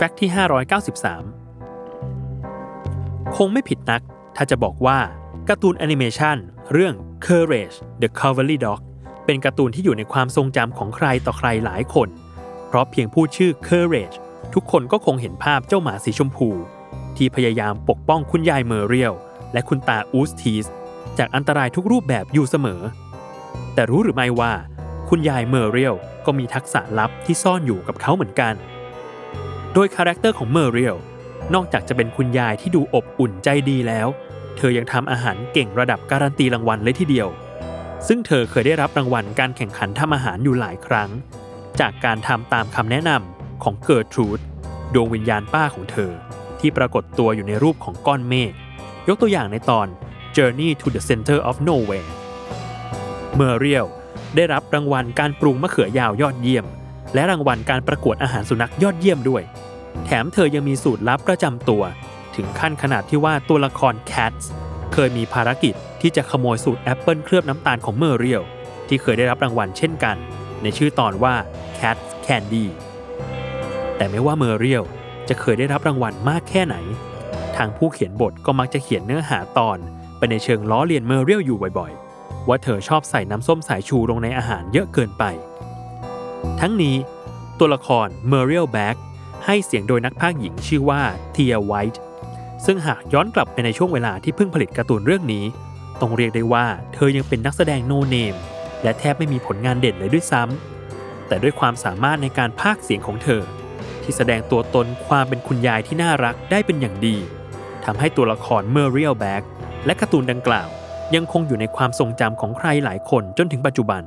Fact ที่ 593 คงไม่ผิดนัก ถ้าจะบอกว่าการ์ตูนแอนิเมชันเรื่อง Courage the Cowardly Dog เป็นการ์ตูนที่อยู่ในความทรงจำของใครต่อใครหลายคน เพราะเพียงพูดชื่อ Courage ทุกคนก็คงเห็นภาพเจ้าหมาสีชมพู ที่พยายามปกป้องคุณยายเมอร์เรียลและคุณตายูสทีส จากอันตรายทุกรูปแบบอยู่เสมอ แต่รู้หรือไม่ว่า คุณยายเมอร์เรียลก็มีทักษะลับที่ซ่อนอยู่กับเขาเหมือนกัน โดย character ของเมอร์เรียลนอกจากจะเป็นคุณยายที่ดูอบอุ่นใจดีแล้ว เธอยังทำอาหารเก่งระดับการันตีรางวัลเลยทีเดียว ซึ่งเธอเคยได้รับรางวัลการแข่งขันทำอาหารอยู่หลายครั้ง จากการทำตามคำแนะนำของเกิร์ทรูดดวงวิญญาณป้าของเธอ ที่ปรากฏตัวอยู่ในรูปของก้อนเมฆยกตัวอย่างในตอน Journey to the Center of Nowhere เมอร์เรียลได้รับรางวัลการปรุงมะเขือยาวยอดเยี่ยม และรางวัลการประกวดอาหารสุนัขยอดเยี่ยมด้วย แถมเธอยังมีสูตรลับประจำตัว ถึงขั้นขนาดที่ว่าตัวละคร Cats เคยมีภารกิจที่จะขโมยสูตรแอปเปิลเคลือบน้ำตาลของเมอร์เรียลที่เคยได้รับรางวัลเช่นกัน ในชื่อตอนว่า Katz Kandy แต่ไม่ว่าเมอร์เรียลจะเคยได้รับรางวัลมากแค่ไหน ทางผู้เขียนบทก็มักจะเขียนเนื้อหาตอน ไปในเชิงล้อเลียนเมอร์เรียลอยู่บ่อยๆ ว่าเธอชอบใส่น้ำส้มสายชูลงในอาหารเยอะเกินไป ทั้งนี้ตัวละครเมอร์เรียลแบ็กให้เสียงโดยนักพากย์หญิงชื่อว่าเทียไวท์ซึ่งหากย้อนกลับไปในช่วงเวลาที่เพิ่งผลิตการ์ตูนเรื่องนี้ ต้องเรียกได้ว่าเธอยังเป็นนักแสดง no name และแทบไม่มีผลงานเด่นเลยด้วยซ้ำ แต่ด้วยความสามารถในการพากย์เสียงของเธอ ที่แสดงตัวตนความเป็นคุณยายที่น่ารักได้เป็นอย่างดีทำให้ตัวละครเมอร์เรียลแบ็กและการ์ตูนดังกล่าว ยังคงอยู่ในความทรงจำของใครหลายคนจนถึงปัจจุบัน